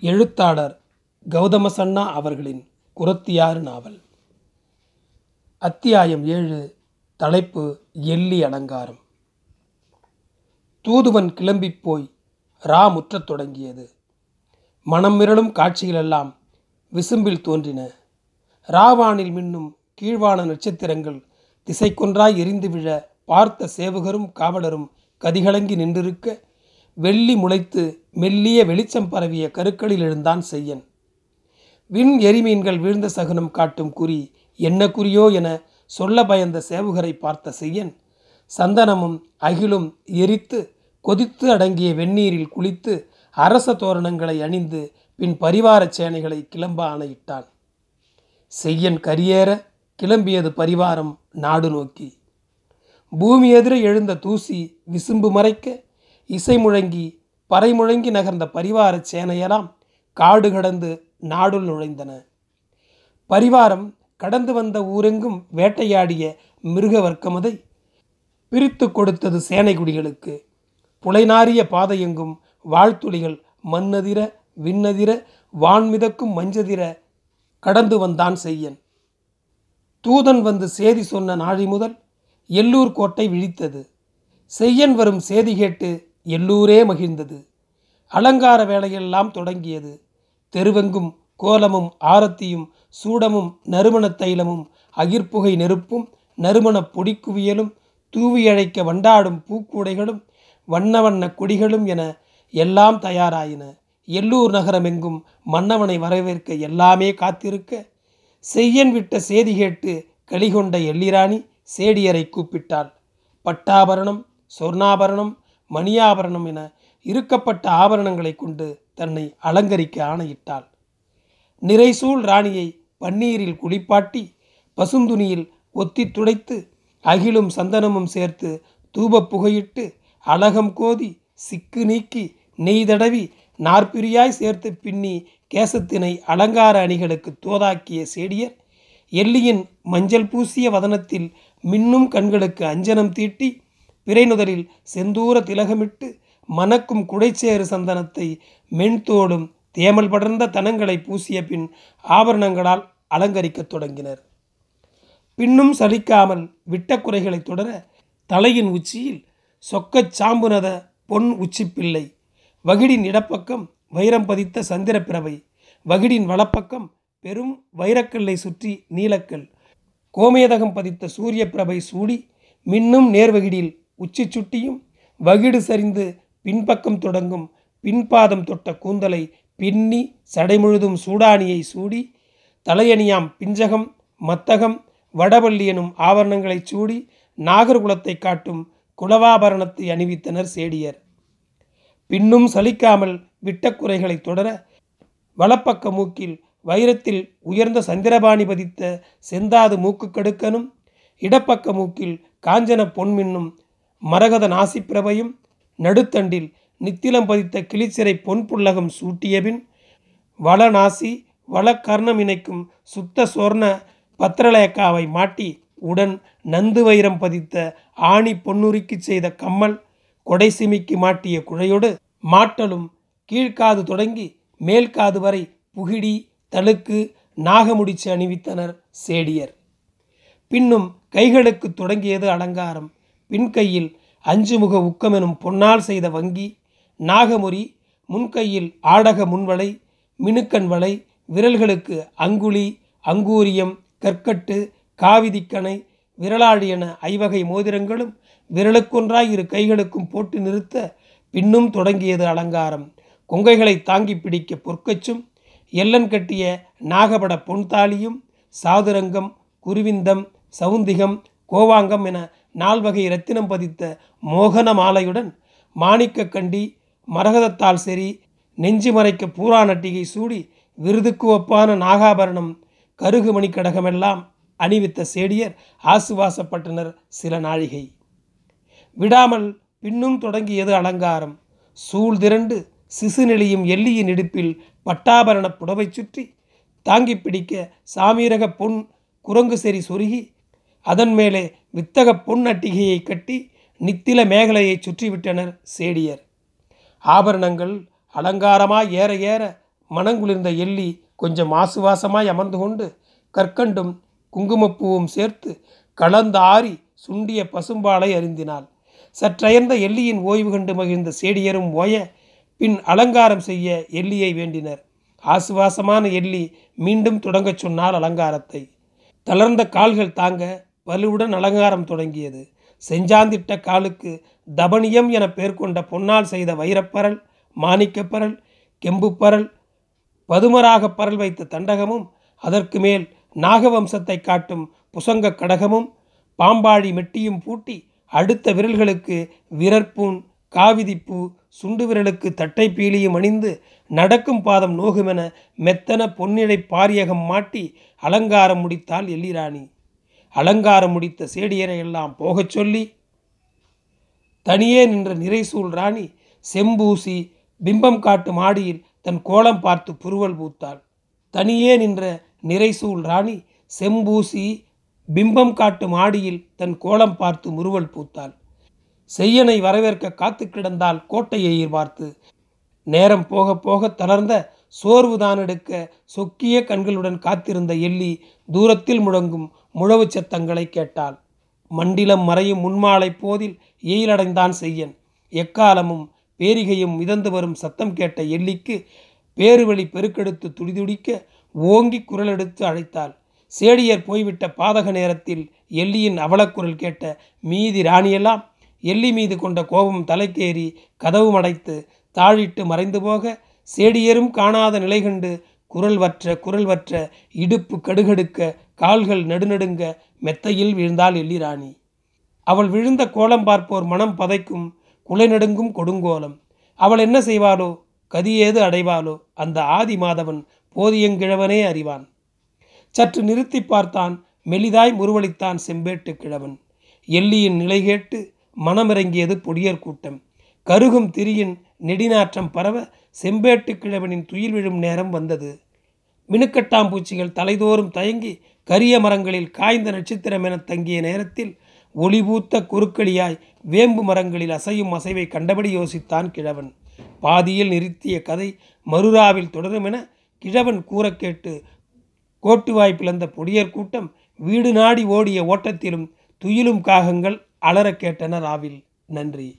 எழுத்தாளர் கௌதம சன்னா அவர்களின் குரத்தியாறு நாவல். அத்தியாயம் ஏழு தலைப்பு எள்ளி அலங்காரம். தூதுவன் கிளம்பிப் போய் ரா முற்றத் தொடங்கியது. மனம் மிரளும் காட்சிகளெல்லாம் விசும்பில் தோன்றின. ராவானில் மின்னும் கீழ்வான நட்சத்திரங்கள் திசைக்கொன்றாய் எரிந்து விழ பார்த்த சேவகரும் காவலரும் கதிகலங்கி நின்றிருக்க வெள்ளி முளைத்து மெல்லிய வெளிச்சம் பரவிய கருக்களில் எழுந்தான் செய்யன். விண் எரிமீன்கள் வீழ்ந்த சகுனம் காட்டும் குறி என்ன குறியோ என சொல்ல பயந்த சேவுகரை பார்த்த செய்யன். சந்தனமும் அகிலும் எரித்து கொதித்து அடங்கிய வெந்நீரில் குளித்து அரச தோரணங்களை அணிந்து பின் பரிவாரச் சேனைகளை கிளம்ப ஆணையிட்டான். செய்யன் கரியேற கிளம்பியது பரிவாரம் நாடு நோக்கி. பூமி எதிரே எழுந்த தூசி விசும்பு மறைக்க இசை முழங்கி பறை முழங்கி நகர்ந்த பரிவாரச் சேனையெல்லாம் காடு கடந்து நாடுள் நுழைந்தன. பரிவாரம் கடந்து வந்த ஊரெங்கும் வேட்டையாடிய மிருக வர்க்கமதை பிரித்து கொடுத்தது சேனைகுடிகளுக்கு. புலைநாரிய பாதையெங்கும் வாழ்த்துளிகள் மண்ணதிர விண்ணதிர வான்மிதக்கும் மஞ்சதிர கடந்து வந்தான் செய்யன். தூதன் வந்து சேதி சொன்ன நாழி முதல் எல்லூர் கோட்டை விழித்தது. செய்யன் வரும் சேதி கேட்டு எல்லூரே மகிழ்ந்தது. அலங்கார வேலையெல்லாம் தொடங்கியது. தெருவெங்கும் கோலமும் ஆரத்தியும் சூடமும் நறுமணத் தைலமும் அகிர்புகை நெருப்பும் நறுமணப் பொடிக்குவியலும் தூவியழைக்க வண்டாடும் பூக்கூடைகளும் வண்ண வண்ண கொடிகளும் என எல்லாம் தயாராயின. எல்லூர் நகரமெங்கும் மன்னவனை வரவேற்க எல்லாமே காத்திருக்க செய்யன் விட்ட செய்தி கேட்டு களிகொண்ட எள்ளிராணி சேடியரை கூப்பிட்டாள். பட்டாபரணம் சொர்ணாபரணம் மணியாபரணம் என இருக்கப்பட்ட ஆபரணங்களை கொண்டு தன்னை அலங்கரிக்க ஆணையிட்டாள். நிறைசூழ் ராணியை பன்னீரில் குளிப்பாட்டி பசுந்துணியில் ஒத்தி துடைத்து அகிலும் சந்தனமும் சேர்த்து தூபப் புகையிட்டு அழகம் கோதி சிக்கு நீக்கி நெய் தடவி நாற்பிரியாய் சேர்த்து பின்னி கேசத்தினை அலங்கார அணிகளுக்கு தோதாக்கிய சேடியர் எல்லியின் மஞ்சள் பூசிய வதனத்தில் மின்னும் கண்களுக்கு அஞ்சனம் தீட்டி பிறைநுதலில் செந்தூர திலகமிட்டு மணக்கும் குடைச்சேறு சந்தனத்தை மென்தோடும் தேமல் படர்ந்த தனங்களை பூசிய பின் ஆபரணங்களால் அலங்கரிக்கத் தொடங்கினர். பின்னும் சலிக்காமல் விட்ட குறைகளை தொடர தலையின் உச்சியில் சொக்கச் சாம்புனத பொன் உச்சிப்பிள்ளை வகிடின் இடப்பக்கம் வைரம் பதித்த சந்திரப்பிரவை வகிடின் வலப்பக்கம் பெரும் வைரக்கல்லை சுற்றி நீலக்கல் கோமேதகம் பதித்த சூரிய பிரபை சூடி மின்னும் நேர்வகிடில் உச்சி சுட்டியும் வகிடு சரிந்து பின்பக்கம் தொடங்கும் பின்பாதம் தொட்ட கூந்தலை பின்னி சடைமுழுதும் சூடானியை சூடி தலையணியாம் பிஞ்சகம் மத்தகம் வடவள்ளி எனும் ஆவரணங்களைச் சூடி நாகர்குலத்தை காட்டும் குலவாபரணத்தை அணிவித்தனர் சேடியர். பின்னும் சலிக்காமல் விட்டக்குறைகளை தொடர வலப்பக்க மூக்கில் வைரத்தில் உயர்ந்த சந்திரபாணி பதித்த செந்தாது மூக்கு கடுக்கனும் இடப்பக்க மூக்கில் காஞ்சன பொன்மின்னும் மரகத நாசிப்பிரபையும் நடுத்தண்டில் நித்திலம் பதித்த கிளிச்சிறை பொன் புல்லகம் சூட்டியபின் வளநாசி வளக்கர்ணம் இணைக்கும் சுத்த சொர்ண பத்திரலயக்காவை மாட்டி உடன் நந்து வைரம் பதித்த ஆணி பொன்னுரிக்கு செய்த கம்மல் கொடை சிமிக்கு மாட்டிய குழையோடு மாட்டலும் கீழ்காது தொடங்கி மேல்காது வரை புகிடி தழுக்கு நாகமுடிச்சு அணிவித்தனர் சேடியர். பின்னும் கைகளுக்கு தொடங்கியது அலங்காரம். பின்கையில் அஞ்சுமுக உக்கம் எனும் பொன்னால் செய்த வங்கி நாகமுறி முன்கையில் ஆடக முன்வளை மினுக்கன் வளை விரல்களுக்கு அங்குழி அங்கூரியம் கற்கட்டு காவிதிக்கணை விரலாடி என ஐவகை மோதிரங்களும் விரலுக்கொன்றாய் இரு கைகளுக்கும் போட்டு நிறுத்த பின்னும் தொடங்கியது அலங்காரம். கொங்கைகளை தாங்கி பிடிக்க பொற்கச்சும் எல்லன் கட்டிய நாகபட பொன்தாலியும் சாதுரங்கம் குருவிந்தம் சவுந்திகம் கோவாங்கம் என நால்வகை இரத்தினம் பதித்த மோகன மாலையுடன் மாணிக்க கண்டி மரகதத்தால் சரி நெஞ்சு மறைக்க பூரா நட்டிகை சூடி விருதுக்கு ஒப்பான நாகாபரணம் கருகு மணிக்கடகமெல்லாம் அணிவித்த சேடியர் ஆசுவாசப்பட்டனர் சில நாழிகை. விடாமல் பின்னும் தொடங்கியது அலங்காரம். சூழ் திரண்டு சிசு நெளியும் எல்லியின் இடுப்பில் பட்டாபரண புடவை சுற்றி தாங்கி பிடிக்க சாமீரக பொன் குரங்கு செறி சொருகி அதன் மேலே வித்தக பொன்னட்டிகையை கட்டி நித்தில மேகலையை சுற்றிவிட்டனர் சேடியர். ஆபரணங்கள் அலங்காரமாய் ஏற ஏற மனங்குளிர்ந்த எள்ளி கொஞ்சம் ஆசுவாசமாய் அமர்ந்து கொண்டு கற்கண்டும் குங்குமப்பூவும் சேர்த்து கலந்த ஆறி சுண்டிய பசும்பாலை அறிந்தினாள் சற்றயர்ந்த எல்லியின் ஓய்வு கண்டு மகிழ்ந்த சேடியரும் ஓய பின் அலங்காரம் செய்ய எல்லியை வேண்டினர். ஆசுவாசமான எல்லி மீண்டும் தொடங்கச் சொன்னால் அலங்காரத்தை. தளர்ந்த கால்கள் தாங்க வலுவுடன் அலங்காரம் தொடங்கியது. செஞ்சாந்திட்ட காலுக்கு தபனியம் என பெயர் கொண்ட பொன்னால் செய்த வைரப்பரல் மாணிக்கப்பரல் கெம்புப்பரல் பதுமராக பரல் வைத்த தண்டகமும் அதற்கு மேல் நாகவம்சத்தை காட்டும் புசங்க கடகமும் பாம்பாழி மெட்டியும் பூட்டி அடுத்த விரல்களுக்கு விரற்பூன் காவிதிப்பூ சுண்டு விரலுக்கு தட்டை பீலியும் அணிந்து நடக்கும் பாதம் நோகுமென மெத்தன பொன்னிழை பாரியகம் மாட்டி அலங்காரம் முடித்தாள் எல்லிராணி அலங்காரம் முடித்த சேடியரை எல்லாம் போகச் சொல்லி தனியே நின்ற நிறைசூழ் ராணி செம்பூசி பிம்பம் காட்டும் மாடியில் தன் கோலம் பார்த்து புருவல் பூத்தாள். தனியே நின்ற நிறைசூழ் ராணி செம்பூசி பிம்பம் காட்டும் மாடியில் தன் கோலம் பார்த்து முறுவல் பூத்தாள். செய்யனை வரவேற்க காத்து கிடந்தால் கோட்டையை பார்த்து. நேரம் போக போக தளர்ந்த சோர்வுதான் எடுக்க சொக்கிய கண்களுடன் காத்திருந்த எள்ளி தூரத்தில் முழங்கும் முழவு சத்தங்களை கேட்டாள். மண்டிலம் மறையும் முன்மாலை போதில் எயிலடைந்தான் செய்யன். எக்காலமும் பேரிகையும் மிதந்து வரும் சத்தம் கேட்ட எல்லிக்கு பேருவழி பெருக்கெடுத்து துடிதுடிக்க ஓங்கி குரல் எடுத்து அழைத்தாள். சேடியர் போய்விட்ட பாதக நேரத்தில் எல்லியின் அவலக்குரல் கேட்ட மீதி ராணியெல்லாம்? எல்லி மீது கொண்ட கோபம் தலைக்கேறி கதவு அடைத்து தாழிட்டு மறைந்து போக சேடியரும் காணாத நிலை கண்டு குரல் வற்ற குரல் வற்ற இடுப்பு கடுகடுக்க கால்கள் நடுநடுங்க மெத்தையில் விழுந்தாள் எல்லிராணி அவள் விழுந்த கோலம் பார்ப்போர் மனம் பதைக்கும் குலை நடுங்கும் கொடுங்கோலம். அவள் என்ன செய்வாளோ கதியேது அடைவாளோ அந்த ஆதி மாதவன் போதியங்கிழவனே அறிவான். சற்று நிறுத்தி பார்த்தான் மெலிதாய் முருவளித்தான் செம்பேட்டு கிழவன். எல்லியின் நிலை கேட்டு மனமிறங்கியது பொடியர் கூட்டம். கருகும் திரியின் நெடிநாற்றம் பரவ செம்பேட்டு கிழவனின் துயில் விழும் நேரம் வந்தது. மினுக்கட்டாம்பூச்சிகள் தலைதோறும் தயங்கி கரிய மரங்களில் காய்ந்த நட்சத்திரம் என தங்கிய நேரத்தில் ஒளிபூத்த குறுக்களியாய் வேம்பு மரங்களில் அசையும் அசைவை கண்டபடி யோசித்தான் கிழவன். பாதியில் நிறுத்திய கதை மருராவில் தொடரும் என கிழவன் கூற கேட்டு கோட்டுவாய் பிளந்த பொடியர் கூட்டம் வீடு நாடி ஓடிய ஓட்டத்திலும் துயிலும் காகங்கள் அலற கேட்டனர் ஆவில். நன்றி.